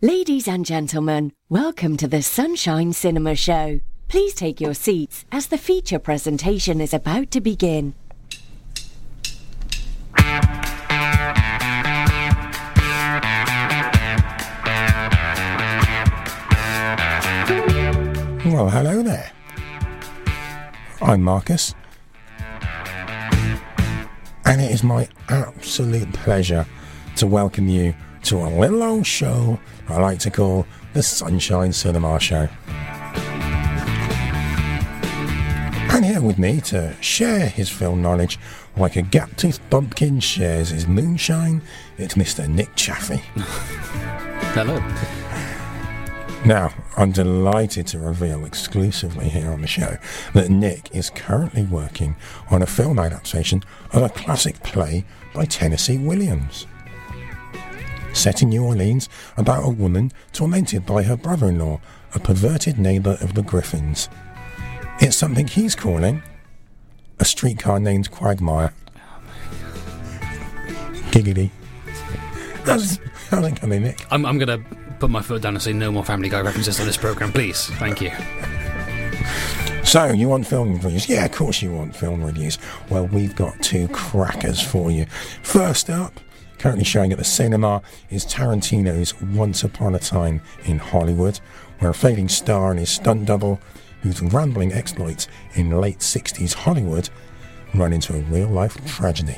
Ladies and gentlemen, welcome to the Sunshine Cinema Show. Please take your seats as the feature presentation is about to begin. Well, hello there. I'm Marcus. And it is my absolute pleasure to welcome you to a little old show I like to call the Sunshine Cinema Show. And here with me to share his film knowledge like a gap-toothed bumpkin shares his moonshine, it's Mr. Nick Chaffee. Hello. Now, I'm delighted to reveal exclusively here on the show that Nick is currently working on a film adaptation of a classic play by Tennessee Williams. Set in New Orleans about a woman tormented by her brother in law, a perverted neighbour of the Griffins. It's something he's calling a streetcar named Quagmire. Giggity. How's, how's it coming, Nick? I'm, I'm going to put my foot down and say no more Family Guy references on this programme, please. Thank you. So, you want film reviews? Yeah, of course you want film reviews. Well, we've got two crackers for you. First up, currently showing at the cinema, is Tarantino's Once Upon a Time in Hollywood, where a fading star and his stunt double, whose rambling exploits in late 60s Hollywood run into a real life tragedy.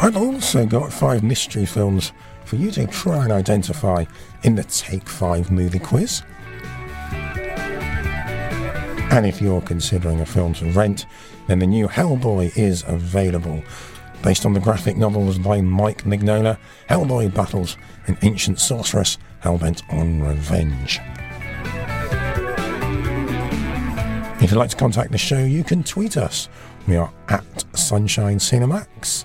I've also got five mystery films for you to try and identify in the Take 5 movie quiz. And if you're considering a film to rent, then the new Hellboy is available. Based on the graphic novels by Mike Mignola, Hellboy battles an ancient sorceress hellbent on revenge. If you'd like to contact the show, you can tweet us. We are at Sunshine Cinemax.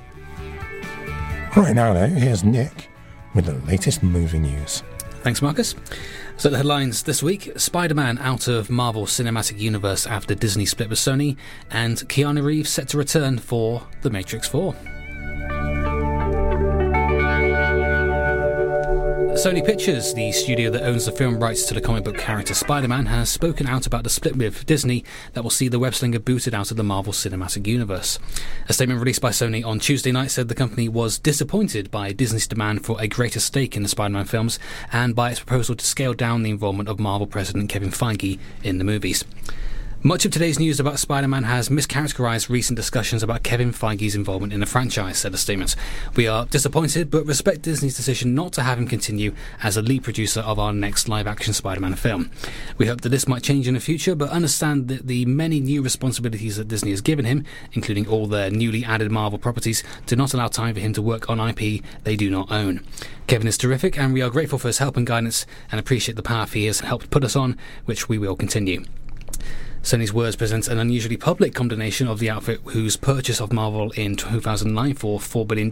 Right now, though, here's Nick with the latest movie news. Thanks, Marcus. So, the headlines this week Spider Man out of Marvel Cinematic Universe after Disney split with Sony, and Keanu Reeves set to return for The Matrix 4. Sony Pictures, the studio that owns the film rights to the comic book character Spider Man, has spoken out about the split with Disney that will see the web slinger booted out of the Marvel Cinematic Universe. A statement released by Sony on Tuesday night said the company was disappointed by Disney's demand for a greater stake in the Spider Man films and by its proposal to scale down the involvement of Marvel President Kevin Feige in the movies. Much of today's news about Spider Man has mischaracterized recent discussions about Kevin Feige's involvement in the franchise, said the statement. We are disappointed, but respect Disney's decision not to have him continue as a lead producer of our next live action Spider Man film. We hope that this might change in the future, but understand that the many new responsibilities that Disney has given him, including all their newly added Marvel properties, do not allow time for him to work on IP they do not own. Kevin is terrific, and we are grateful for his help and guidance and appreciate the path he has helped put us on, which we will continue. Sony's words presents an unusually public condemnation of the outfit whose purchase of Marvel in 2009 for $4 billion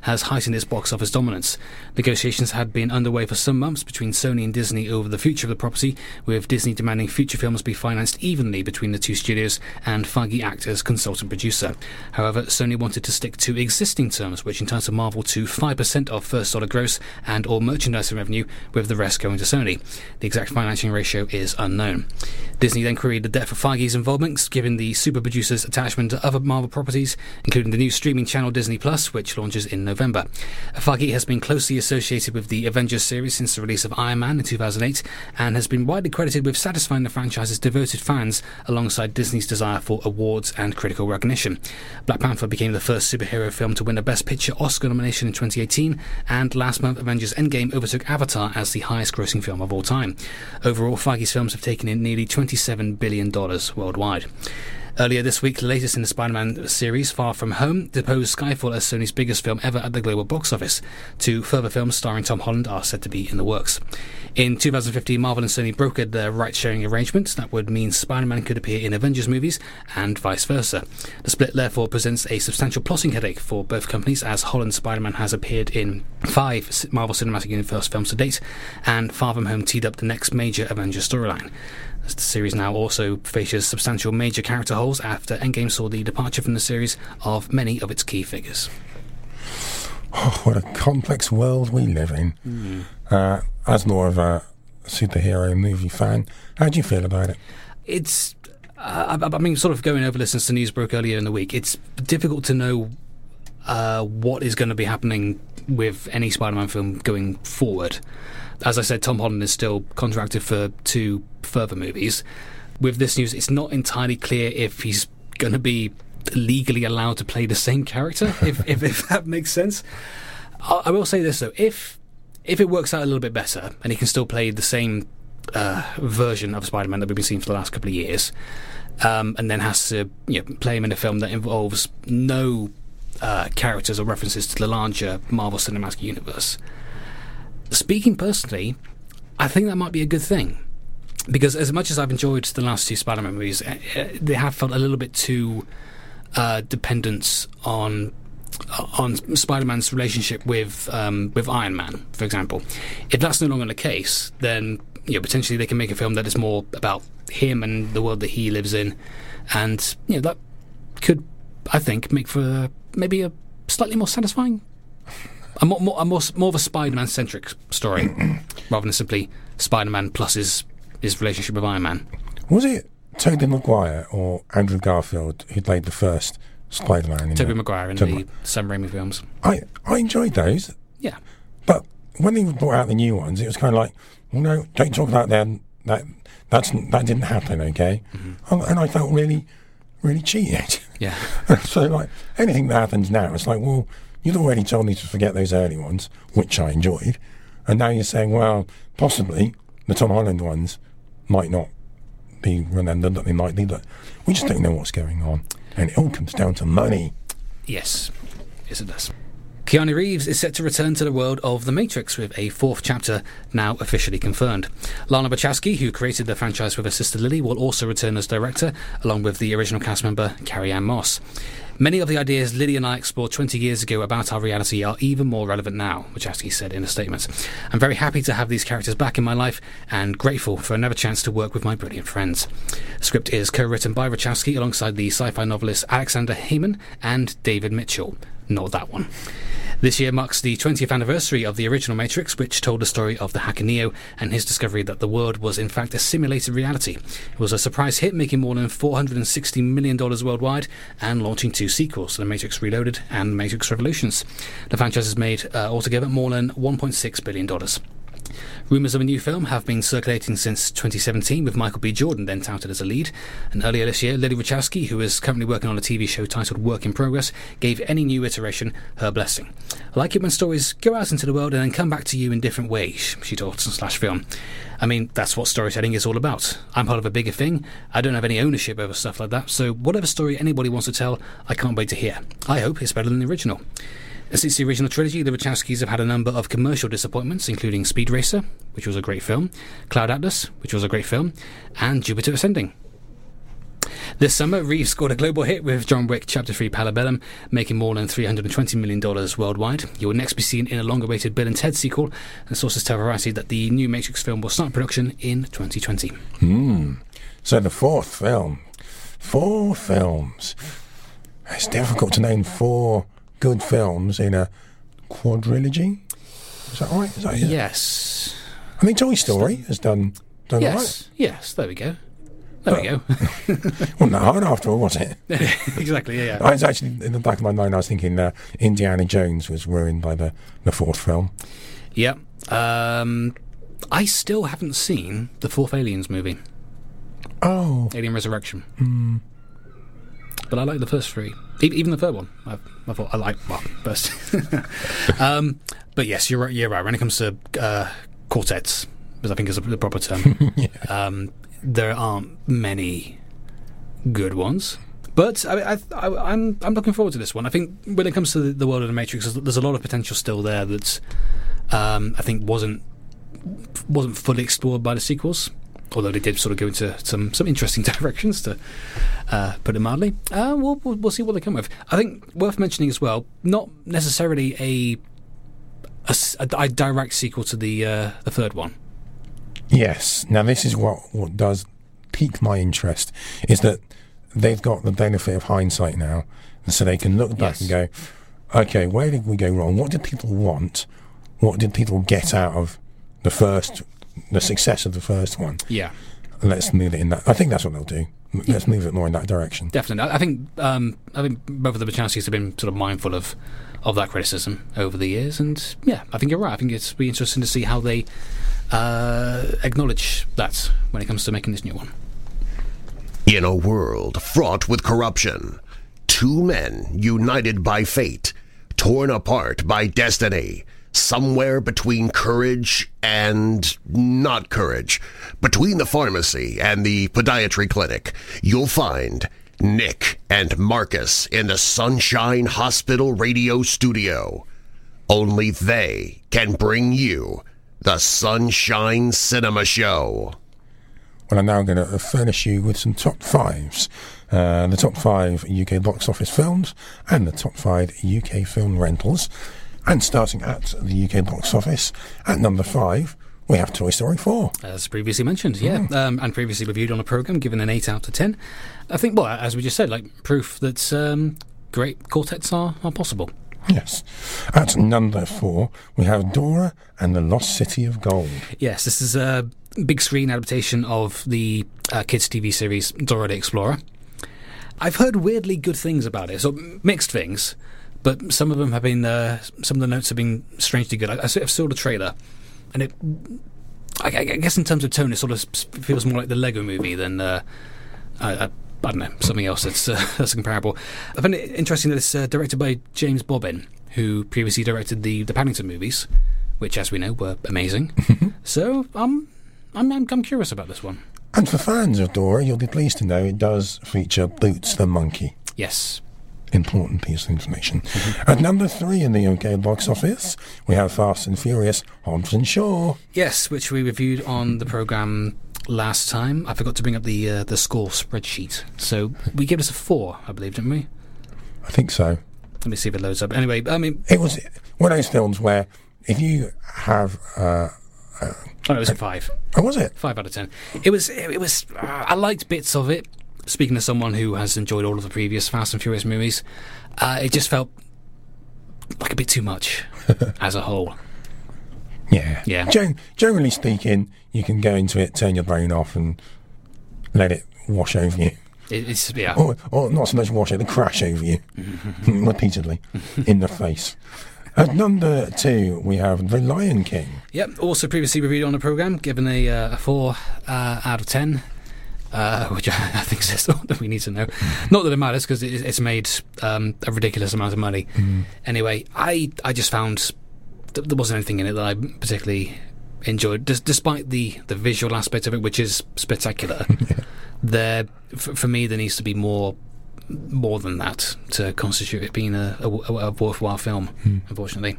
has heightened its box office dominance. Negotiations had been underway for some months between Sony and Disney over the future of the property, with Disney demanding future films be financed evenly between the two studios and Feige act as consultant producer. However, Sony wanted to stick to existing terms, which entitled Marvel to 5% of first dollar gross and all merchandising revenue, with the rest going to Sony. The exact financing ratio is unknown. Disney then queried the for Feige's involvement, given the super producer's attachment to other Marvel properties, including the new streaming channel Disney Plus, which launches in November. Feige has been closely associated with the Avengers series since the release of Iron Man in 2008, and has been widely credited with satisfying the franchise's devoted fans alongside Disney's desire for awards and critical recognition. Black Panther became the first superhero film to win a Best Picture Oscar nomination in 2018, and last month Avengers Endgame overtook Avatar as the highest grossing film of all time. Overall, Feige's films have taken in nearly $27 billion worldwide. Earlier this week, the latest in the Spider Man series, Far From Home, deposed Skyfall as Sony's biggest film ever at the global box office. Two further films starring Tom Holland are said to be in the works. In 2015, Marvel and Sony brokered their right sharing arrangement that would mean Spider Man could appear in Avengers movies and vice versa. The split, therefore, presents a substantial plotting headache for both companies as Holland Spider Man has appeared in five Marvel Cinematic Universe films to date, and Far From Home teed up the next major Avengers storyline. The series now also features substantial major character holes after Endgame saw the departure from the series of many of its key figures. Oh, what a complex world we live in. Uh, as more of a superhero movie fan, how do you feel about it? It's. Uh, I, I mean, sort of going over this since the news broke earlier in the week. It's difficult to know uh, what is going to be happening with any Spider-Man film going forward. As I said, Tom Holland is still contracted for two further movies. With this news, it's not entirely clear if he's going to be legally allowed to play the same character, if, if, if that makes sense. I, will say this though: if if it works out a little bit better and he can still play the same uh, version of Spider-Man that we've been seeing for the last couple of years, um, and then has to you know, play him in a film that involves no uh, characters or references to the larger Marvel Cinematic Universe. Speaking personally, I think that might be a good thing. Because as much as I've enjoyed the last two Spider-Man movies, uh, uh, they have felt a little bit too uh, dependent on on Spider-Man's relationship with um, with Iron Man, for example. If that's no longer the case, then you know potentially they can make a film that is more about him and the world that he lives in, and you know that could, I think, make for maybe a slightly more satisfying, a more more, a more, more of a Spider-Man centric story, rather than simply Spider-Man plus his his relationship with Iron Man. Was it Tobey Maguire or Andrew Garfield who played the first Spider-Man? in Tobey the- Maguire in the Sam Raimi films. I I enjoyed those, Yeah, but when they brought out the new ones, it was kind of like, well, no, don't talk about them. That that's that didn't happen, okay? Mm-hmm. And, and I felt really, really cheated. yeah. so like anything that happens now, it's like, well, you'd already told me to forget those early ones, which I enjoyed, and now you're saying, well, possibly the Tom Holland ones might not be remembered, that they might be, but we just don't know what's going on, and it all comes down to money. Yes. Yes, it does. Keanu Reeves is set to return to the world of The Matrix with a fourth chapter now officially confirmed. Lana Wachowski, who created the franchise with her sister Lily, will also return as director, along with the original cast member Carrie-Anne Moss. Many of the ideas Lily and I explored 20 years ago about our reality are even more relevant now, Wachowski said in a statement. I'm very happy to have these characters back in my life and grateful for another chance to work with my brilliant friends. The script is co written by Wachowski alongside the sci fi novelist Alexander Hemon and David Mitchell. Not that one. This year marks the 20th anniversary of the original Matrix, which told the story of the hacker Neo and his discovery that the world was in fact a simulated reality. It was a surprise hit, making more than $460 million worldwide and launching two sequels, The Matrix Reloaded and Matrix Revolutions. The franchise has made uh, altogether more than $1.6 billion. Rumours of a new film have been circulating since 2017, with Michael B. Jordan then touted as a lead. And earlier this year, Lily Wachowski, who is currently working on a TV show titled Work in Progress, gave any new iteration her blessing. I like it when stories go out into the world and then come back to you in different ways, she told Slash Film. I mean, that's what storytelling is all about. I'm part of a bigger thing. I don't have any ownership over stuff like that, so whatever story anybody wants to tell, I can't wait to hear. I hope it's better than the original. Since the original trilogy, the Wachowskis have had a number of commercial disappointments, including Speed Racer, which was a great film, Cloud Atlas, which was a great film, and Jupiter Ascending. This summer, Reeves scored a global hit with John Wick Chapter 3 Parabellum, making more than $320 million worldwide. He will next be seen in a long awaited Bill and Ted sequel, and sources tell Variety that the new Matrix film will start production in 2020. Hmm. So the fourth film, four films. It's difficult to name four good films in a quadrilogy. Is that right? Is that, yeah. Yes. I mean, Toy Story has done done Yes. Yes, there we go. There we go. right. Wasn't that hard after all, was it? exactly, yeah, yeah. I was actually in the back of my mind. I was thinking uh, Indiana Jones was ruined by the the fourth film. Yep. Um, I still haven't seen the fourth Aliens movie, Oh, Alien Resurrection. But I like the first three, even the third one. I, I thought I like well first. um, but yes, you're right. You're right. When it comes to uh, quartets, because I think is the proper term, um, there aren't many good ones. But I, I, I, I'm I'm looking forward to this one. I think when it comes to the, the world of the Matrix, there's, there's a lot of potential still there that um, I think wasn't wasn't fully explored by the sequels. Although they did sort of go into some, some interesting directions, to uh, put it mildly. Uh, we'll, we'll we'll see what they come with. I think worth mentioning as well, not necessarily a a direct sequel to the uh, the third one. yes. Now this is what what does pique my interest is that they've got the benefit of hindsight now, and so they can look back Yes. and go, okay, where did we go wrong? What did people want? What did people get out of the first, the success of the first one? Yeah. Let's move it in that. I think that's what they'll do. Let's move it more in that direction. Definitely, I I think um, I think both of the Wachowskis have been sort of mindful of of that criticism over the years, and yeah, I think you're right. I think it's be interesting to see how they uh, acknowledge that when it comes to making this new one. In a world fraught with corruption, two men united by fate, torn apart by destiny, somewhere between courage and not courage, between the pharmacy and the podiatry clinic, you'll find Nick and Marcus in the Sunshine Hospital radio studio. Only they can bring you the Sunshine Cinema Show. Well, I'm now going to furnish you with some top fives. Uh, the top five UK box office films and the top five UK film rentals. And starting at the UK box office, at number five, we have Toy Story 4. As previously mentioned, yeah, um, and previously reviewed on a program, given an eight out of ten. I think, well, as we just said, like proof that um, great quartets are, are possible. Yes. At number four, we have Dora and the Lost City of Gold. Yes, this is a big screen adaptation of the uh, kids' TV series Dora the Explorer. I've heard weirdly good things about it, so mixed things, but some of them have been, uh, some of the notes have been strangely good. I, I saw the trailer, and it, I, I guess in terms of tone, it sort of feels more like the Lego movie than, uh, I, I, I don't know, something else that's, uh, that's comparable. I find it interesting that it's uh, directed by James Bobin, who previously directed the, the Paddington movies, which, as we know, were amazing. so um, I'm, I'm, I'm curious about this one. And for fans of Dora, you'll be pleased to know it does feature Boots the Monkey. Yes. Important piece of information. At number three in the UK box office, we have Fast and Furious Hobbs and Shaw. Yes, which we reviewed on the program last time. I forgot to bring up the uh, the score spreadsheet. So we gave this a four, I believe, didn't we? I think so. Let me see if it loads up. Anyway, I mean, It was one of those films where if you have. Uh, oh, no, it was a five. oh, was it? Five out of ten. It was. It was. Uh, I liked bits of it. Speaking as someone who has enjoyed all of the previous Fast and Furious movies, uh, it just felt like a bit too much as a whole. Yeah. Yeah. Gen- generally speaking, you can go into it, turn your brain off, and let it wash over you. It, it's yeah. Or, or not so much wash it, crash over you repeatedly in the face. At number two, we have The Lion King. Yep. Also previously reviewed on the program, given a, uh, a four uh, out of ten, uh, which I, think says all that we need to know. Not that it matters because it, it's made um, a ridiculous amount of money. Anyway, I I just found th- there wasn't anything in it that I particularly enjoyed, Des- despite the the visual aspect of it, which is spectacular. There, f- for me, there needs to be more. More than that to constitute it being a, a, a worthwhile film, unfortunately.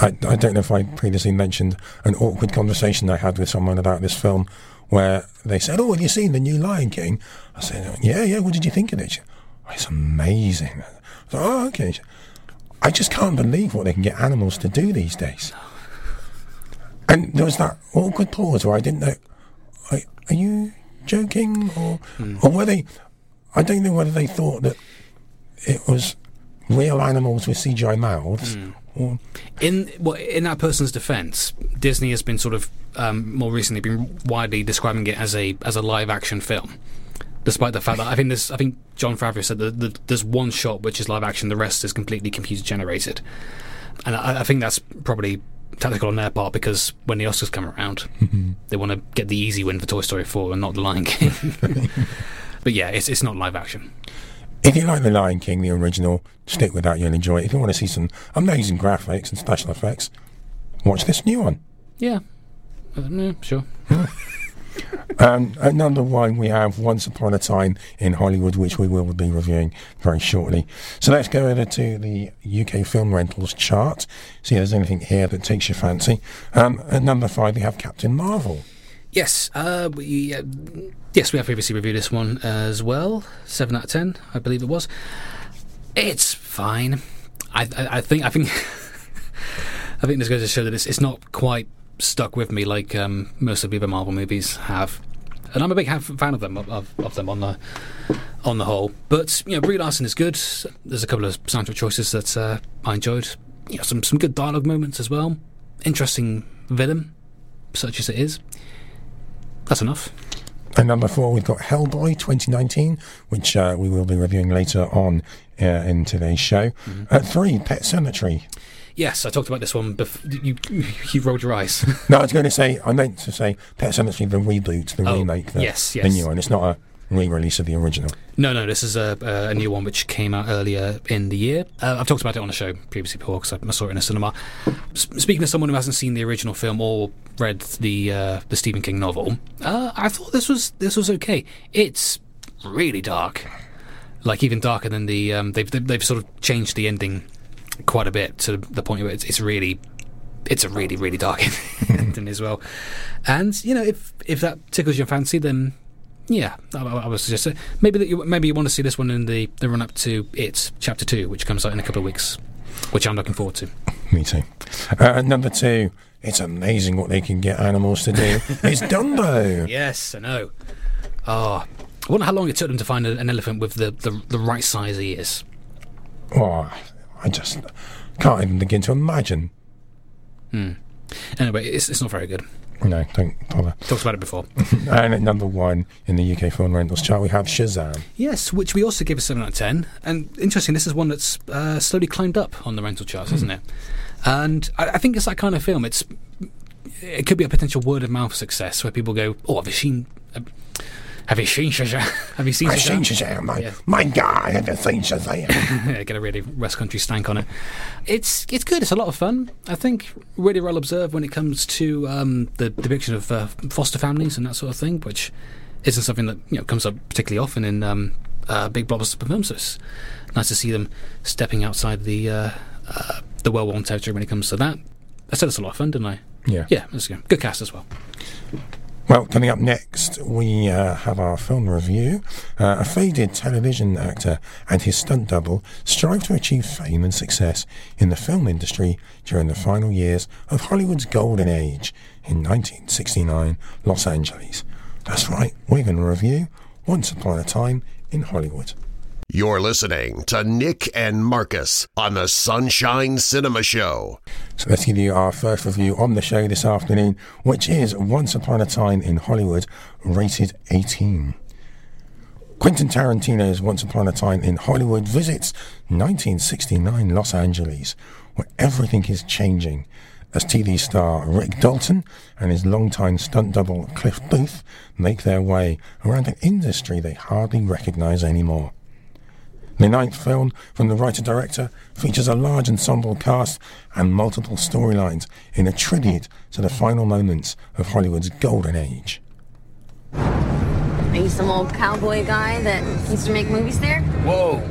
I, I don't know if I previously mentioned an awkward conversation I had with someone about this film where they said, Oh, have you seen the new Lion King? I said, Yeah, yeah, what did you think of it? "Oh, It's amazing. I said, Oh, okay. I just can't believe what they can get animals to do these days. And there was that awkward pause where I didn't know, are, you joking? Or, or were they, I don't know whether they thought that it was real animals with CGI mouths hmm. Or In well, in that person's defence, Disney has been sort of um, more recently been widely describing it as a as a live action film, despite the fact that I think this I think Jon Favreau said that the, there's one shot which is live action, the rest is completely computer generated, and I, I think that's probably tactical on their part because when the Oscars come around, they want to get the easy win for Toy Story 4 and not The Lion King. but yeah, it's it's not live action. If you like The Lion King, the original, stick with that, you'll enjoy it. If you want to see some amazing graphics and special effects, watch this new one. Yeah, Uh, yeah, sure. and at number one, we have Once Upon a Time in Hollywood, which we will be reviewing very shortly. So let's go over to the UK film rentals chart, see if there's anything here that takes your fancy. Um, at number five, we have Captain Marvel. Yes, uh, we, uh, yes, we have previously reviewed this one as well. Seven out of ten, I believe it was. It's fine. I, I, I think, I think, I think this goes to show that it's, it's not quite stuck with me like um, most of the other Marvel movies have. and I'm a big fan of them of, of them on the on the whole. But you know, Brie Larson is good. There's a couple of soundtrack choices that uh, I enjoyed. You know, some some good dialogue moments as well. Interesting villain, such as it is. That's enough. And number four, we've got Hellboy 2019, which uh, we will be reviewing later on uh, in today's show. Mm-hmm. At three, Pet Sematary. Yes, I talked about this one. before. you you rolled your eyes. no, I was going to say I meant to say Pet Sematary, the reboot, the oh, remake, the, yes, yes. the new one. It's not a re-release of the original. No, no, this is a, a new one which came out earlier in the year. Uh, I've talked about it on the show previously before because I saw it in a cinema. S- speaking of someone who hasn't seen the original film or read the uh, the Stephen King novel, uh, I thought this was this was okay. It's really dark, like even darker than the um, they've, they've sort of changed the ending quite a bit to the point where it's, it's really it's a really really dark ending as well. And you know if if that tickles your fancy, then yeah, I, I was just maybe that you, maybe you want to see this one in the, the run up to it chapter two, which comes out in a couple of weeks, which I'm looking forward to. Me too. Uh, number two, it's amazing what they can get animals to do. it's Dumbo. Yes, I know. Oh, I wonder how long it took them to find an elephant with the, the, the right size ears. Oh, I just can't even begin to imagine. Hmm. Anyway, it's, it's not very good. No, don't bother. Talked about it before. and at number one in the UK film rentals chart, we have Shazam. Yes, which we also give a 7 out of 10. And interesting, this is one that's uh, slowly climbed up on the rental charts, mm. hasn't it? And I, I, think it's that kind of film. It's It could be a potential word of mouth success where people go, oh, I've you seen. Have you seen Shazam? Have you seen I've Shazam? seen Shazam. My, yeah. my God, have you seen Shazam? Get a really West Country stank on it. It's it's good. It's a lot of fun. I think really well observed when it comes to um, the depiction of uh, foster families and that sort of thing, which isn't something that you know comes up particularly often in um, uh, big blockbuster films. So it's nice to see them stepping outside the uh, uh the well-worn territory when it comes to that. I said it's a lot of fun, didn't I? Yeah. Yeah, that's good. Good cast as well. Well, coming up next, we uh, have our film review. Uh, a faded television actor and his stunt double strive to achieve fame and success in the film industry during the final years of Hollywood's golden age in 1969 Los Angeles. That's right, we're going to review Once Upon a Time in Hollywood. You're listening to Nick and Marcus on the Sunshine Cinema Show. So let's give you our first review on the show this afternoon, which is Once Upon a Time in Hollywood, rated 18. Quentin Tarantino's Once Upon a Time in Hollywood visits 1969 Los Angeles, where everything is changing as TV star Rick Dalton and his longtime stunt double Cliff Booth make their way around an industry they hardly recognize anymore. The ninth film from the writer-director features a large ensemble cast and multiple storylines in a tribute to the final moments of Hollywood's golden age. Are you some old cowboy guy that used to make movies there? Whoa!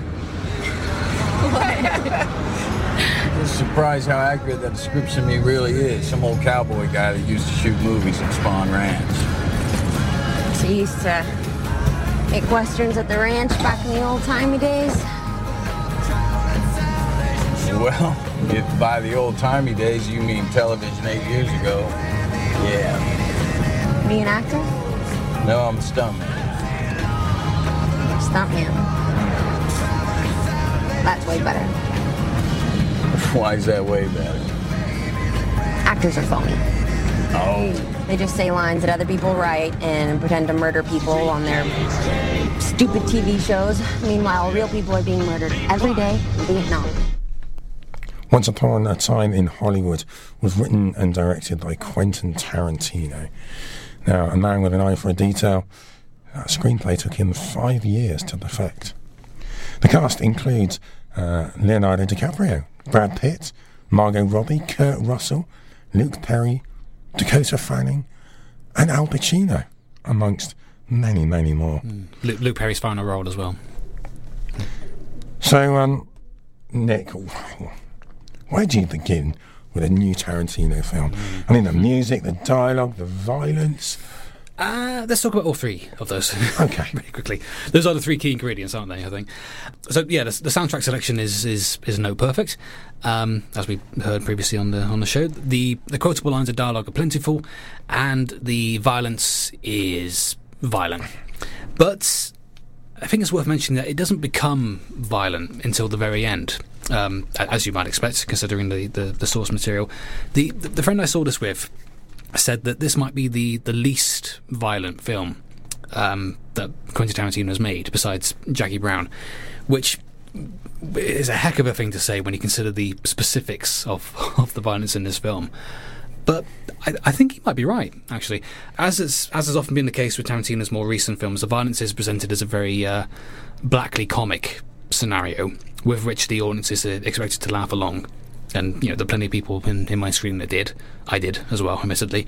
Just surprised how accurate that description of me really is. Some old cowboy guy that used to shoot movies at Spahn Ranch. So you used to Make westerns at the ranch back in the old-timey days? Well, if by the old-timey days you mean television eight years ago, yeah. Be an actor? No, I'm a stuntman. Stuntman. That's way better. Why is that way better? Actors are phony. Oh. They just say lines that other people write and pretend to murder people on their stupid TV shows. Meanwhile, real people are being murdered every day in Vietnam. Once Upon a Time in Hollywood was written and directed by Quentin Tarantino. Now, a man with an eye for a detail, that screenplay took him five years to perfect. The cast includes uh, Leonardo DiCaprio, Brad Pitt, Margot Robbie, Kurt Russell, Luke Perry, Dakota Fanning, and Al Pacino, amongst many, many more. Mm. Luke, Luke, Perry's final role as well. So, um, Nick, where do you begin with a new Tarantino film? Mm. I mean, the music, the dialogue, the violence. Uh, let's talk about all three of those. Okay, very quickly. Those are the three key ingredients, aren't they? I think. So yeah, the, the soundtrack selection is is is no perfect, um, as we heard previously on the on the show. The the quotable lines of dialogue are plentiful, and the violence is violent. But I think it's worth mentioning that it doesn't become violent until the very end. Um, as you might expect, considering the, the, the source material. The, the, the friend I saw this with said that this might be the, the least violent film um, that Quentin Tarantino has made, besides Jackie Brown, which is a heck of a thing to say when you consider the specifics of, of the violence in this film. But I, I, think he might be right, actually. As as has often been the case with Tarantino's more recent films, the violence is presented as a very uh, blackly comic scenario with which the audience is expected to laugh along. And, you know, there are plenty of people in, in my screen that did. I did as well, admittedly.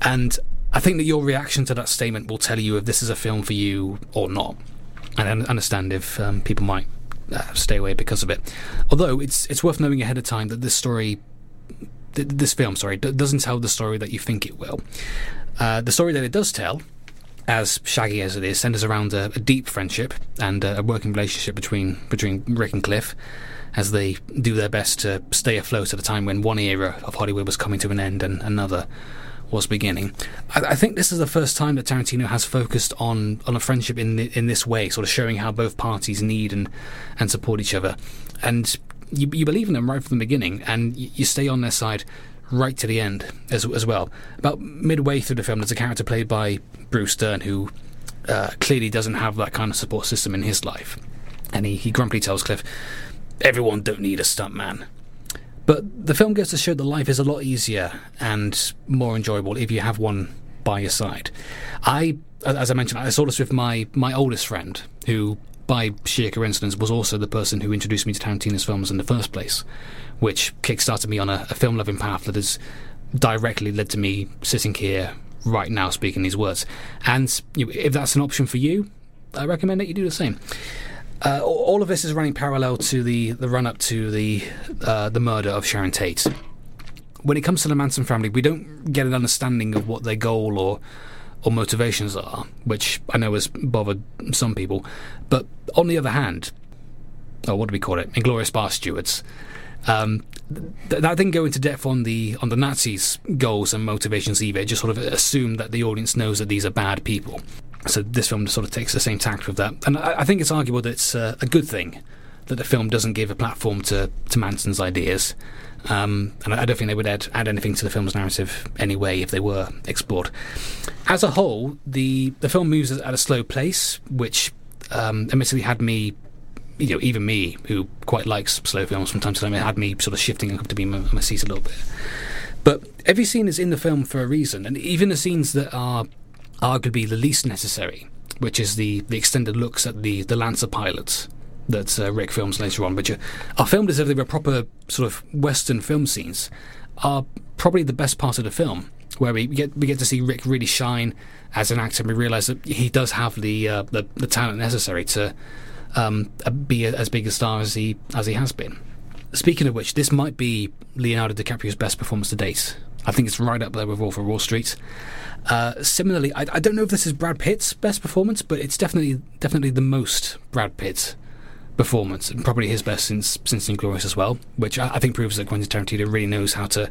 And I think that your reaction to that statement will tell you if this is a film for you or not. And I understand if um, people might uh, stay away because of it. Although it's it's worth knowing ahead of time that this story, th- this film, sorry, d- doesn't tell the story that you think it will. Uh, the story that it does tell, as shaggy as it is, centers around a, a deep friendship and a working relationship between between Rick and Cliff, as they do their best to stay afloat at a time when one era of Hollywood was coming to an end and another was beginning. I, I, think this is the first time that Tarantino has focused on on a friendship in in this way, sort of showing how both parties need and and support each other, and you, you believe in them right from the beginning, and you, you stay on their side right to the end as as well. About midway through the film, there's a character played by Bruce Dern who uh, clearly doesn't have that kind of support system in his life, and he, he grumpily tells Cliff, "Everyone don't need a stuntman." But the film gets to show that life is a lot easier and more enjoyable if you have one by your side. I, as I mentioned, I saw this with my, my oldest friend, who, by sheer coincidence, was also the person who introduced me to Tarantino's films in the first place, which kickstarted me on a, a film loving path that has directly led to me sitting here right now speaking these words. And you know, if that's an option for you, I recommend that you do the same. Uh, all of this is running parallel to the, the run up to the uh, the murder of Sharon Tate. When it comes to the Manson family, we don't get an understanding of what their goal or or motivations are, which I know has bothered some people. But on the other hand, oh, what do we call it? Inglourious Basterds. Um, th- that didn't go into depth on the on the Nazis' goals and motivations either. It just sort of assumed that the audience knows that these are bad people. So this film sort of takes the same tact with that, and I, I think it's arguable that it's uh, a good thing that the film doesn't give a platform to to Manson's ideas. Um, and I don't think they would add, add anything to the film's narrative anyway if they were explored. As a whole, the the film moves at a slow pace, which um, admittedly had me, you know, even me who quite likes slow films from time to time, it had me sort of shifting uncomfortably my, my seat a little bit. But every scene is in the film for a reason, and even the scenes that are arguably the least necessary, which is the, the extended looks at the, the Lancer pilots that uh, Rick films later on, which are, are filmed as if they were proper sort of Western film scenes, are probably the best part of the film, where we get we get to see Rick really shine as an actor, and we realise that he does have the uh, the, the, talent necessary to um, be as big a star as he as he has been. Speaking of which, this might be Leonardo DiCaprio's best performance to date. I think it's right up there with Wolf of Wall Street. Uh, similarly, I, I, don't know if this is Brad Pitt's best performance, but it's definitely definitely the most Brad Pitt performance, and probably his best since since Inglourious as well, which I, I, think proves that Quentin Tarantino really knows how to,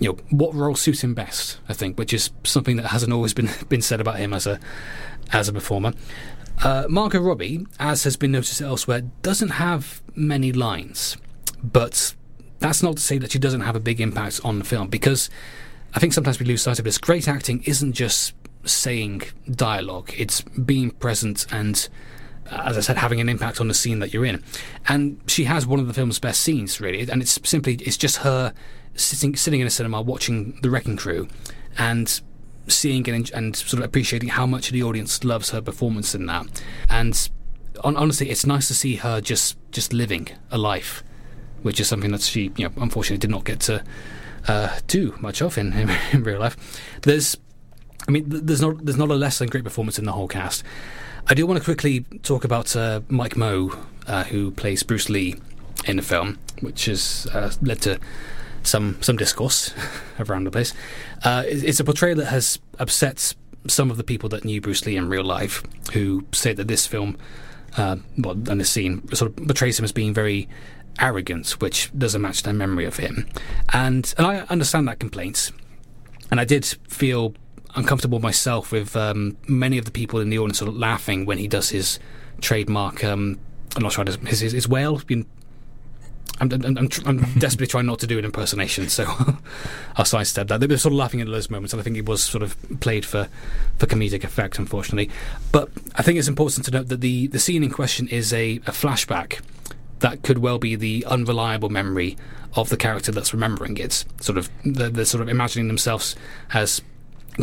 you know, what role suits him best. I think, which is something that hasn't always been been said about him as a as a performer. Uh, Margot Robbie, as has been noticed elsewhere, doesn't have many lines, but that's not to say that she doesn't have a big impact on the film because I think sometimes we lose sight of this. Great acting isn't just saying dialogue; it's being present and, as I said, having an impact on the scene that you're in. And she has one of the film's best scenes, really. And it's simply it's just her sitting sitting in a cinema watching The Wrecking Crew, and seeing and, and sort of appreciating how much the audience loves her performance in that. And on, honestly, it's nice to see her just just living a life, which is something that she, you know, unfortunately did not get to uh, do much of in, in, in real life. There's, I mean, there's not there's not a less than great performance in the whole cast. I do want to quickly talk about uh, Mike Moh, uh, who plays Bruce Lee in the film, which has uh, led to some some discourse around the place. Uh, it's a portrayal that has upset some of the people that knew Bruce Lee in real life, who say that this film, uh, well, and this scene sort of portrays him as being very arrogant, which doesn't match their memory of him. And and I understand that complaint, and I did feel uncomfortable myself with um, many of the people in the audience sort of laughing when he does his trademark. Um, I'm not sure his his, his wail. I'm, I'm, I'm, tr- I'm desperately trying not to do an impersonation, so I'll sidestep that. They were sort of laughing at those moments, and I think it was sort of played for, for comedic effect, unfortunately. But I think it's important to note that the, the scene in question is a, a flashback that could well be the unreliable memory of the character that's remembering it. Sort of they're, sort of imagining themselves as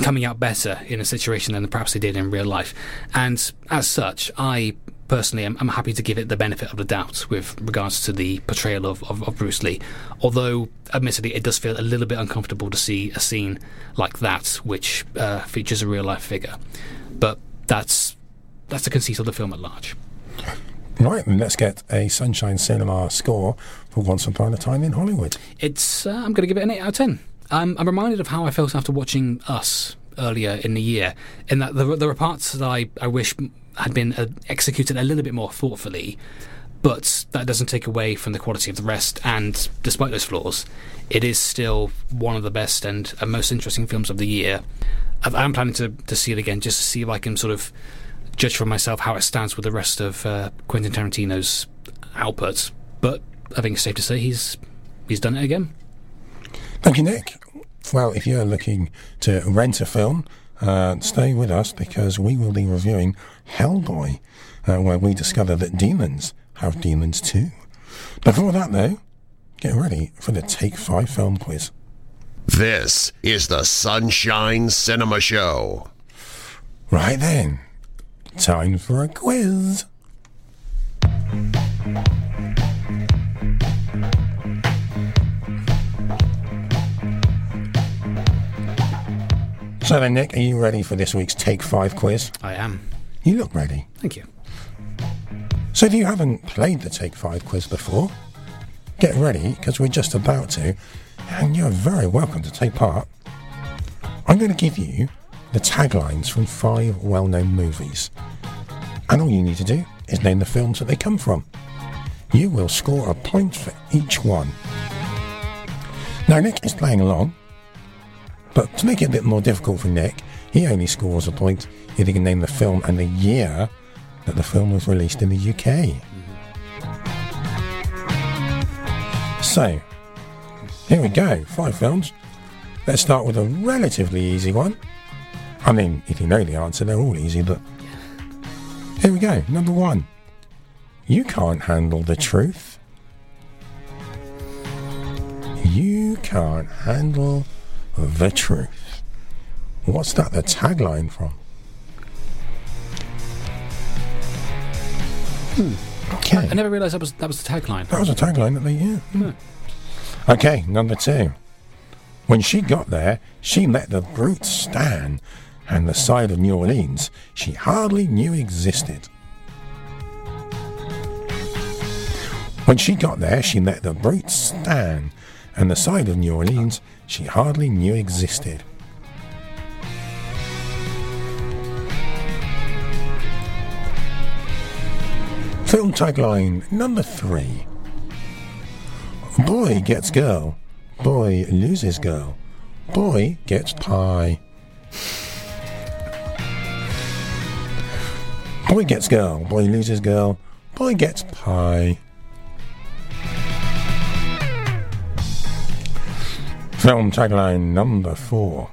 coming out better in a situation than perhaps they did in real life. And as such, I personally am I'm happy to give it the benefit of the doubt with regards to the portrayal of, of, of, Bruce Lee. Although, admittedly, it does feel a little bit uncomfortable to see a scene like that, which uh, features a real life figure. But that's that's the conceit of the film at large. Right, let's get a Sunshine Cinema score for Once Upon a Time in Hollywood. It's uh, I'm going to give it an eight out of ten. I'm reminded of how I felt after watching Us earlier in the year, in that there, there are parts that I, I wish had been uh, executed a little bit more thoughtfully, but that doesn't take away from the quality of the rest. And despite those flaws, it is still one of the best and most interesting films of the year. I am planning to, to see it again just to see if I can sort of judge for myself how it stands with the rest of uh, Quentin Tarantino's output. But I think it's safe to say he's he's done it again. Thank you, Nick. Well, if you're looking to rent a film, uh, stay with us because we will be reviewing Hellboy, uh, where we discover that demons have demons too. Before that, though, get ready for the Take 5 film quiz. This is the Sunshine Cinema Show. Right then, time for a quiz. So then, Nick, are you ready for this week's Take 5 quiz? I am. You look ready. Thank you. So if you haven't played the Take 5 quiz before, get ready because we're just about to, and you're very welcome to take part. I'm going to give you the taglines from five well known movies. And all you need to do is name the films that they come from. You will score a point for each one. Now, Nick is playing along, but to make it a bit more difficult for Nick, he only scores a point if he can name the film and the year that the film was released in the UK. So, here we go. Five films. Let's start with a relatively easy one. I mean, if you know the answer, they're all easy, but here we go. Number one. You can't handle the truth. You can't handle the truth. What's that the tagline from? Hmm. Okay. I, I, never realised that was that was the tagline. That was a tagline that they yeah. Hmm. Okay, number two. When she got there, she let the brute stand, and the side of New Orleans she hardly knew existed. When she got there, she let the brute stand, and the side of New Orleans she hardly knew existed. Film tagline number three Boy gets girl, boy loses girl, boy gets pie. Boy gets girl, boy loses girl, boy gets pie. Film tagline number four.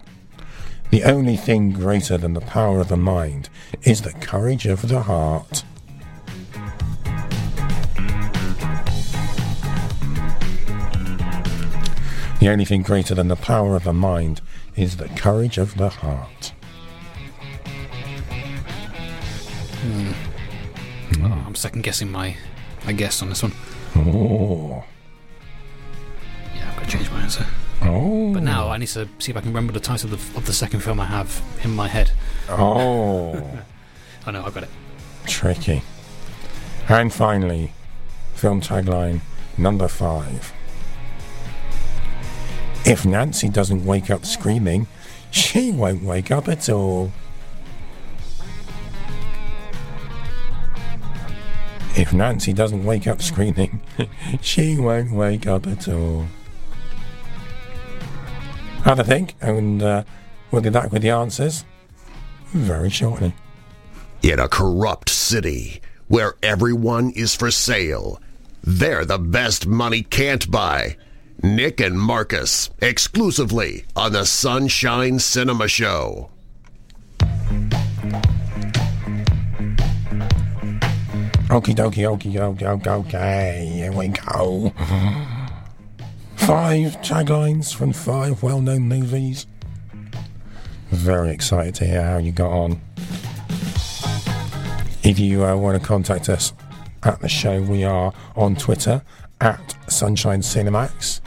The only thing greater than the power of the mind is the courage of the heart. The only thing greater than the power of the mind is the courage of the heart. Hmm. Oh, I'm second guessing my, my guess on this one. Oh. Yeah, I've got to change my answer. Oh. But now I need to see if I can remember the title of the, of the second film I have in my head. Oh. oh I know, I've got it. Tricky. And finally, film tagline number five. If Nancy doesn't wake up screaming, she won't wake up at all. If Nancy doesn't wake up screaming, she won't wake up at all. Have a think, and uh, We'll be back with the answers very shortly. In a corrupt city where everyone is for sale, they're the best money can't buy. Nick and Marcus, exclusively on the Sunshine Cinema Show. Okie dokie, okie dokie, okie, okay, here we go. Five taglines from five well known movies. Very excited to hear how you got on. If you uh, want to contact us at the show, we are on Twitter at Sunshine Cinemax.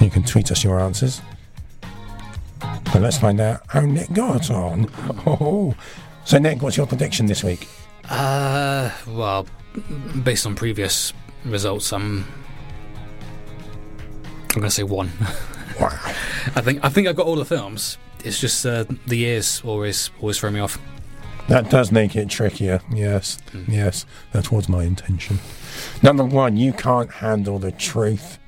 You can tweet us your answers. But let's find out how Nick got on. Oh, so Nick, what's your prediction this week? Uh, well, based on previous results, I'm. I'm gonna say one. I think I think I've got all the films. It's just uh, the years always always throw me off. That does make it trickier. Yes, yes, that was my intention. Number one, you can't handle the truth.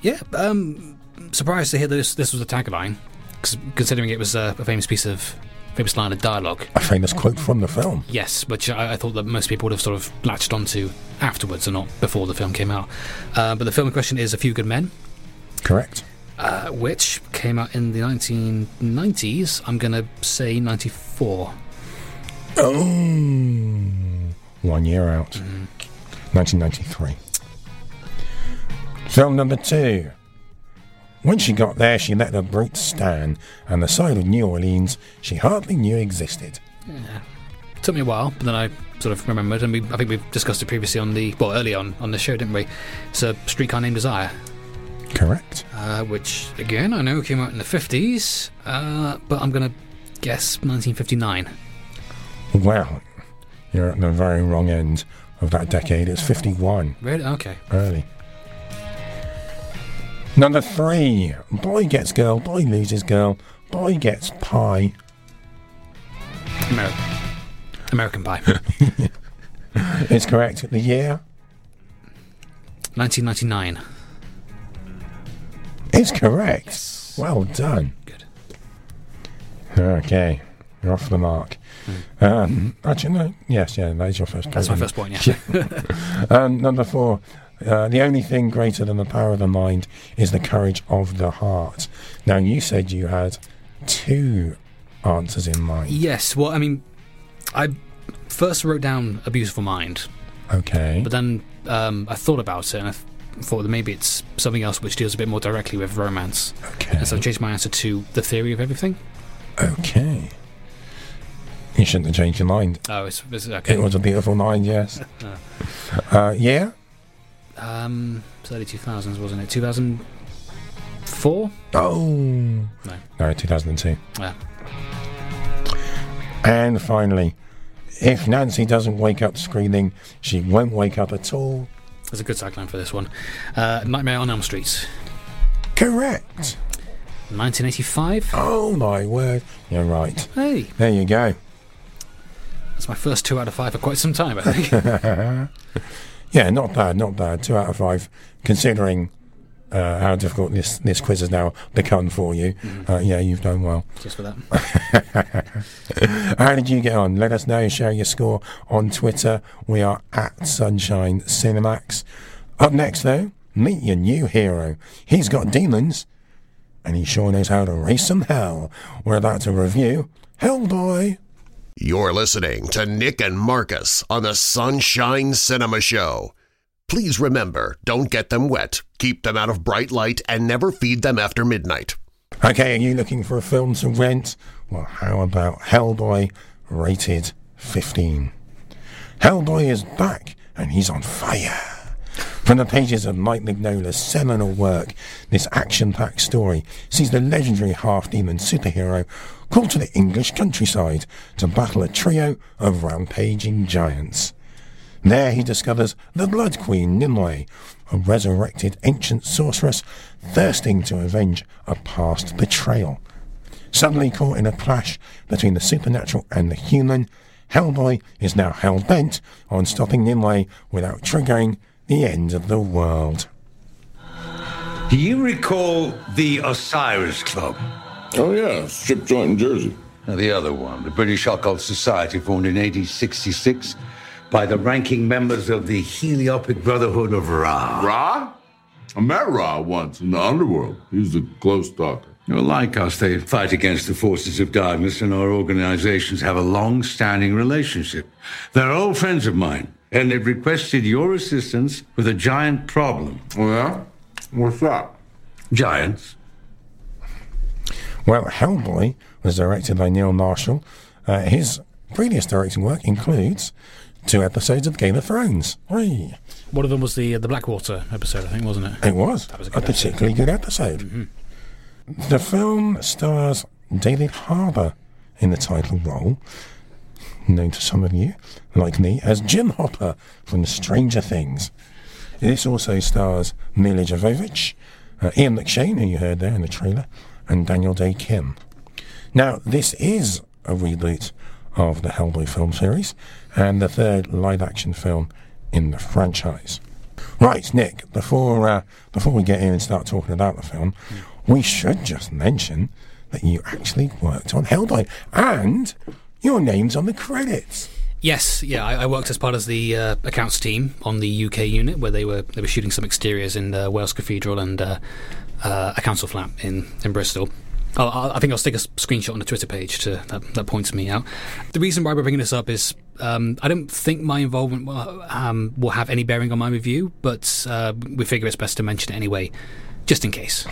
Yeah, um, surprised to hear that this this was a tagline, considering it was uh, a famous piece of famous line of dialogue. A famous quote from the film. Yes, which I, I thought that most people would have sort of latched onto afterwards and not before the film came out. Uh, but the film in question is A Few Good Men, Correct. uh, which came out in the 1990s. I'm going to say 94. Oh, one year out. 1993. Film number two. When she got there, she let the brute stand, and the side of New Orleans she hardly knew existed. Took me a while, but then I sort of remembered, and we, I think we've discussed it previously on the well early on on the show, didn't we? It's a streetcar named Desire, Correct. uh, which again I know came out in the 50s, uh, but I'm gonna guess 1959. Well, you're at the very wrong end of that decade. It's 51. Really? Okay. early. Number three. Boy gets girl, boy loses girl, boy gets pie. American. American Pie. It's correct. The year 1999. is correct. Well done. Good. Okay, you're off the mark. Um, actually, no. Yes, yeah, that's your first. That's my first point. Yeah. Um, number four. Uh, the only thing greater than the power of the mind is the courage of the heart. Now, you said you had two answers in mind. yes. Well, I mean, I first wrote down A Beautiful Mind, Okay. but then um, I thought about it and I th- thought that maybe it's something else which deals a bit more directly with romance. Okay. And so I changed my answer to The Theory of Everything. Okay. You shouldn't have changed your mind. Oh, it's, it's okay. It was a beautiful mind, yes. Uh, yeah? Um, early 2000s, wasn't it? 2004? Oh. No. No, 2002. Yeah. And finally, if Nancy doesn't wake up screaming, she won't wake up at all. There's a good tagline for this one. Uh, Nightmare on Elm Street. Correct. 1985. Oh my word. You're right. Hey, There you go. that's my first two out of five for quite some time, I think. Yeah, not bad, not bad. Two out of five, considering uh, how difficult this, this quiz has now become for you. Uh, yeah, you've done well. Just for that. How did you get on? Let us know. Share your score on Twitter. We are at Sunshine Cinemax. Up next, though, meet your new hero. He's got demons, and he sure knows how to raise some hell. We're about to review Hellboy. You're listening to Nick and Marcus on the Sunshine Cinema Show. Please remember, don't get them wet, keep them out of bright light, and never feed them after midnight. Okay, are you looking for a film to rent? Well, how about Hellboy rated 15? Hellboy is back, and he's on fire. From the pages of Mike Mignola's seminal work, this action-packed story sees the legendary half-demon superhero called to the English countryside to battle a trio of rampaging giants. There he discovers the Blood Queen Nimue, a resurrected ancient sorceress thirsting to avenge a past betrayal. Suddenly caught in a clash between the supernatural and the human, Hellboy is now hell-bent on stopping Nimue without triggering the end of the world. Do you recall the Osiris Club? Oh, yeah, strip joint in Jersey. Now, the other one, the British Occult Society, formed in 1866 by the ranking members of the Heliopic Brotherhood of Ra. Ra? I met Ra once in the underworld. He's a close talker. Well, like us, they fight against the forces of darkness, and our organizations have a long standing relationship. They're old friends of mine, and they've requested your assistance with a giant problem. Oh, yeah? What's that? Giants. Well, Hellboy was directed by Neil Marshall. Uh, his previous directing work includes two episodes of Game of Thrones. Whee! One of them was the uh, the Blackwater episode, I think, wasn't it? It was, That was a a, particularly good episode. The film stars David Harbour in the title role, known to some of you, like me, as Jim Hopper from Stranger Things. This also stars Milla Jovovich, uh, Ian McShane, who you heard there in the trailer, and Daniel Dae Kim. Now, this is a reboot of the Hellboy film series and the third live action film in the franchise. Right, Nick, before, uh, before we get in and start talking about the film, we should just mention that you actually worked on Hellboy and your name's on the credits. Yes, yeah, I, I worked as part of the uh, accounts team on the UK unit where they were they were shooting some exteriors in uh, Wells Cathedral and uh, uh, a council flat in in Bristol. I'll, I'll, think I'll stick a screenshot on the Twitter page to that, that points me out. The reason why we're bringing this up is um, I don't think my involvement will, um, will have any bearing on my review, but uh, we figure it's best to mention it anyway, just in case.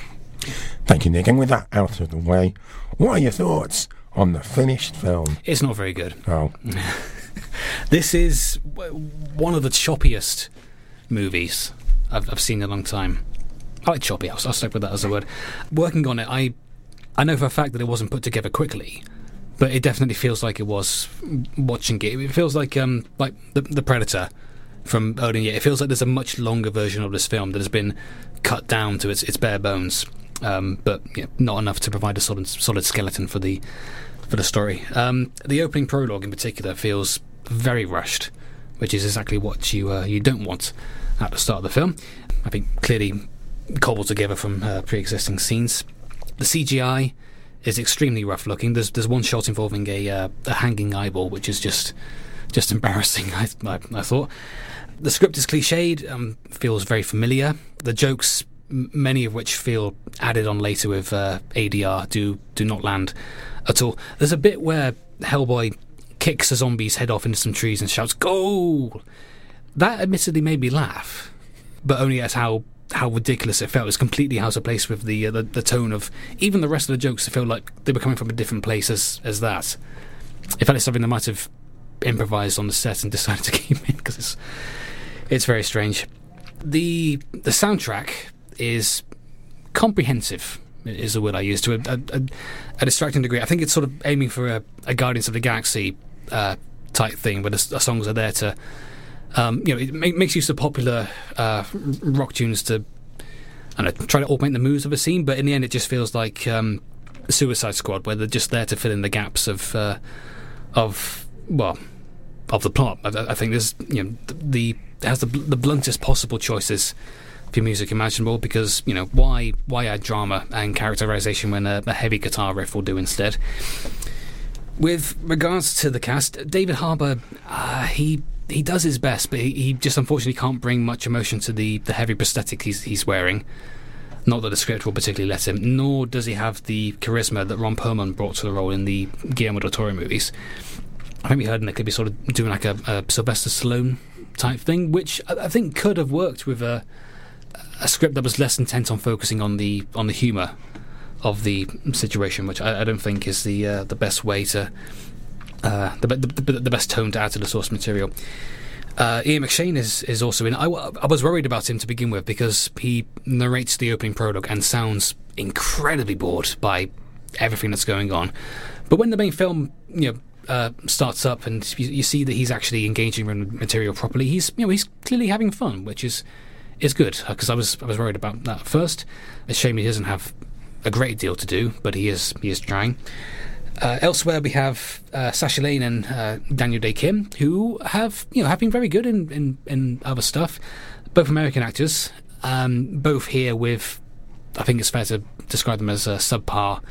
Thank you, Nick. And with that out of the way, what are your thoughts on the finished film? It's not very good. Oh, This is one of the choppiest movies I've, I've seen in a long time. I like choppy. I'll, I'll stick with that as a word. Working on it, I I know for a fact that it wasn't put together quickly, but it definitely feels like it was. Watching it, it feels like um like the the Predator from year. It feels like there's a much longer version of this film that has been cut down to its its bare bones, um, but yeah, not enough to provide a solid solid skeleton for the for the story. Um, the opening prologue, in particular, feels very rushed, which is exactly what you uh, you don't want at the start of the film. I think clearly cobbled together from uh, pre-existing scenes. The CGI is extremely rough looking. There's there's one shot involving a uh, a hanging eyeball, which is just just embarrassing. I I, I thought the script is cliched, um, feels very familiar. The jokes, m- many of which feel added on later with uh, ADR, do do not land at all. There's a bit where Hellboy kicks a zombie's head off into some trees and shouts "Goal!" That admittedly made me laugh, but only at how how ridiculous it felt. It was completely out of place with the, uh, the the tone of even the rest of the jokes. It felt like they were coming from a different place as as that. It felt like something they might have improvised on the set and decided to keep in because it's it's very strange. The the soundtrack is comprehensive is the word I use to a, a, a, distracting degree. I think it's sort of aiming for a, a Guardians of the Galaxy uh, type thing, where the, the songs are there to, um, you know, it ma- makes use of popular uh, rock tunes to, know, try to augment the moves of a scene. But in the end, it just feels like um, Suicide Squad, where they're just there to fill in the gaps of, uh, of well, of the plot. I, I think there's, you know, the, the has the, the bluntest possible choices for music imaginable because you know why why add drama and characterization when a, a heavy guitar riff will do instead. With regards to the cast, David Harbour, uh, he he does his best, but he, he just unfortunately can't bring much emotion to the, the heavy prosthetic he's he's wearing. Not that the script will particularly let him, nor does he have the charisma that Ron Perlman brought to the role in the Guillermo del Toro movies. I think we heard Nick could be sort of doing like a, a Sylvester Stallone type thing, which I, I think could have worked with a a script that was less intent on focusing on the on the humour of the situation, which I, I don't think is the uh, the best way to uh, the, the, the best tone to add to the source material. Uh, Ian McShane is, is also in. I was worried about him to begin with because he narrates the opening prologue and sounds incredibly bored by everything that's going on. But when the main film, you know, uh, starts up and you, you see that he's actually engaging with material properly, he's you know he's clearly having fun, which is is good because I was I was worried about that at first. It's a shame he doesn't have a great deal to do, but he is he is trying. Uh, elsewhere, we have uh, Sasha Lane and uh, Daniel Dae Kim, who have you know have been very good in, in, in other stuff. Both American actors, um, both here with I think it's fair to describe them as uh, subpar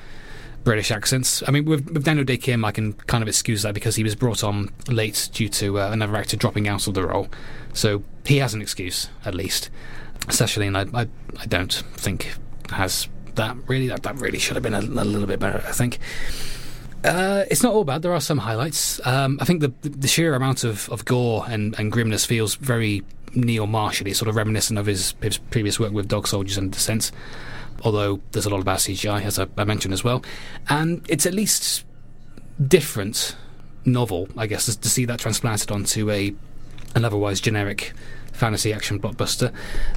British accents. I mean, with, with Daniel Dae Kim, I can kind of excuse that because he was brought on late due to uh, another actor dropping out of the role. So he has an excuse, at least. Cecilene, I, I, I don't think has that really. That, that really should have been a, a little bit better, I think. Uh, it's not all bad. There are some highlights. Um, I think the the sheer amount of, of gore and, and grimness feels very Neil Marshall, It's sort of reminiscent of his, his previous work with Dog Soldiers and Descent. Although there's a lot about CGI, as I, I mentioned as well, and it's at least different novel, I guess, to see that transplanted onto a an otherwise generic fantasy action blockbuster.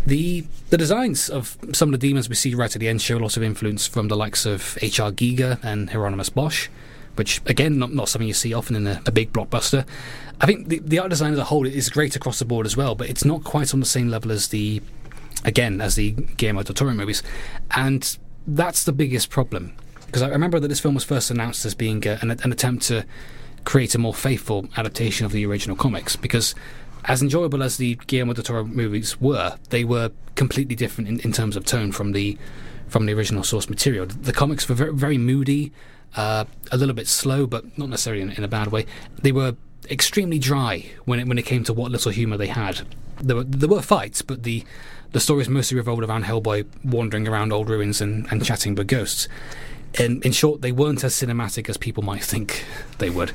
The the designs of some of the demons we see right at the end show a lot of influence from the likes of H.R. Giger and Hieronymus Bosch, which again not, not something you see often in a, a big blockbuster. I think the, the art design as a whole is great across the board as well, but it's not quite on the same level as the again as the Guillermo del Toro movies, and that's the biggest problem. Because I remember that this film was first announced as being a, an, an attempt to create a more faithful adaptation of the original comics. Because as enjoyable as the Guillermo del Toro movies were, they were completely different in, in terms of tone from the from the original source material. The comics were very, very moody, uh, a little bit slow, but not necessarily in, in, a bad way. They were extremely dry when it when it came to what little humour they had. There were there were fights, but the the stories mostly revolved around Hellboy wandering around old ruins and, and chatting with ghosts. In, in short, they weren't as cinematic as people might think they would,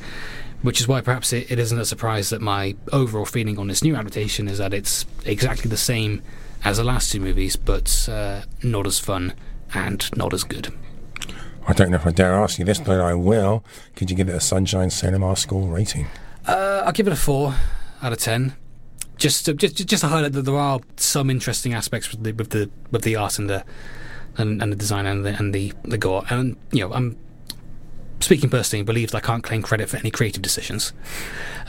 which is why perhaps it, it isn't a surprise that my overall feeling on this new adaptation is that it's exactly the same as the last two movies, but uh, not as fun and not as good. I don't know if I dare ask you this, but I will. Could you give it a Sunshine Cinema score rating? Uh, I'll give it a four out of ten just to, just just to highlight that there are some interesting aspects with the with the, with the art and the and, and the design and the and the, the gore. And you know, I'm speaking personally, believes I can't claim credit for any creative decisions.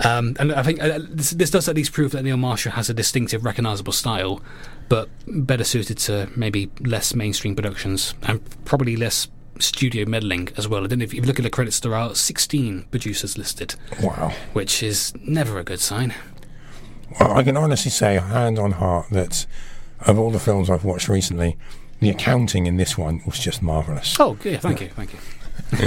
Um, and I think uh, this, this, does at least prove that Neil Marshall has a distinctive, recognisable style, but better suited to maybe less mainstream productions and probably less studio meddling as well. I don't know if you look at the credits, there are 16 producers listed. Wow. Which is never a good sign. Well, I can honestly say, hand on heart, that of all the films I've watched recently, the accounting in this one was just marvellous. Oh, yeah, thank you, thank you.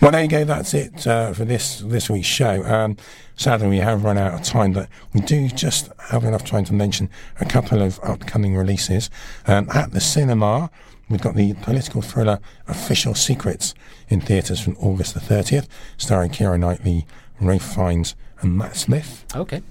well, there you go. That's it uh, for this this week's show. Um, sadly, we have run out of time, but we do just have enough time to mention a couple of upcoming releases. Um, at the cinema, we've got the political thriller Official Secrets in theatres from August the 30th, starring Keira Knightley, Ralph Fiennes, and Matt Smith. Okay.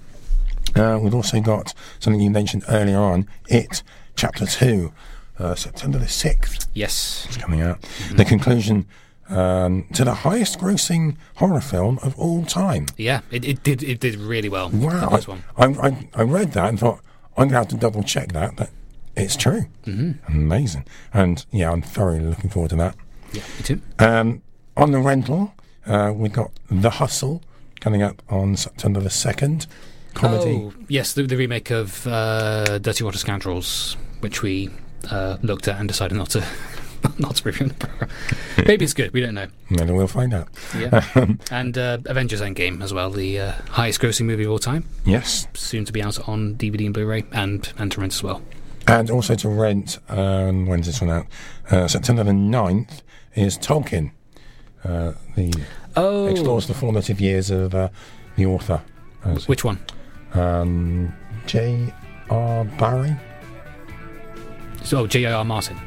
Uh, we've also got something you mentioned earlier on, It, Chapter 2, uh, September the 6th. Yes. It's coming out. Mm-hmm. The conclusion um, to the highest grossing horror film of all time. Yeah, it, it did it did really well. Wow. I, I, I, read that and thought, I'm going to have to double check that, but it's true. Mm-hmm. Amazing. And yeah, I'm thoroughly looking forward to that. Yeah, me too. Um, on the rental, uh, we've got The Hustle coming up on September the 2nd comedy. Oh, yes, the, the remake of uh, Dirty Rotten Scoundrels, which we uh, looked at and decided not to not to review in the program. Maybe it's good. We don't know. Maybe we'll find out. Yeah. and uh, Avengers Endgame as well, the uh, highest grossing movie of all time. Yes. Soon to be out on DVD and Blu-ray and and to rent as well. And also to rent. Um, when's this one out? Uh, September the 9th is Tolkien. Uh, the oh. explores the formative years of uh, the author. Which one? Um, J. R. Barrie. So J. R. Martin.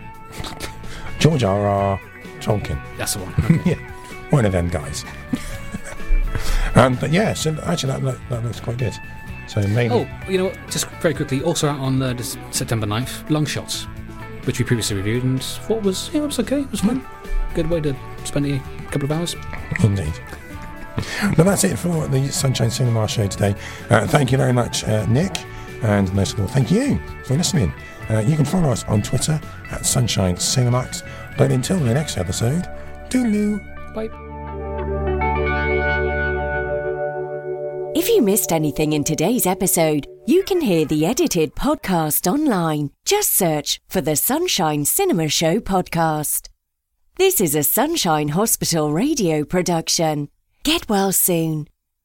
George R.R. R. Tolkien. That's the one. Okay. yeah, one of them guys. and but yeah, so actually that, that, that looks quite good. So maybe. Oh, you know, just very quickly, also out on uh, September 9th, Long Shots, which we previously reviewed, and what was yeah, it was okay, it was fun. Good way to spend a couple of hours. Indeed. But that's it for the Sunshine Cinema show today. Uh, thank you very much, uh, Nick, and most of all, thank you for listening. Uh, you can follow us on Twitter at Sunshine Cinemax. But until the next episode, doodaloo. Bye. If you missed anything in today's episode, you can hear the edited podcast online. Just search for the Sunshine Cinema Show podcast. This is a Sunshine Hospital radio production. Get well soon.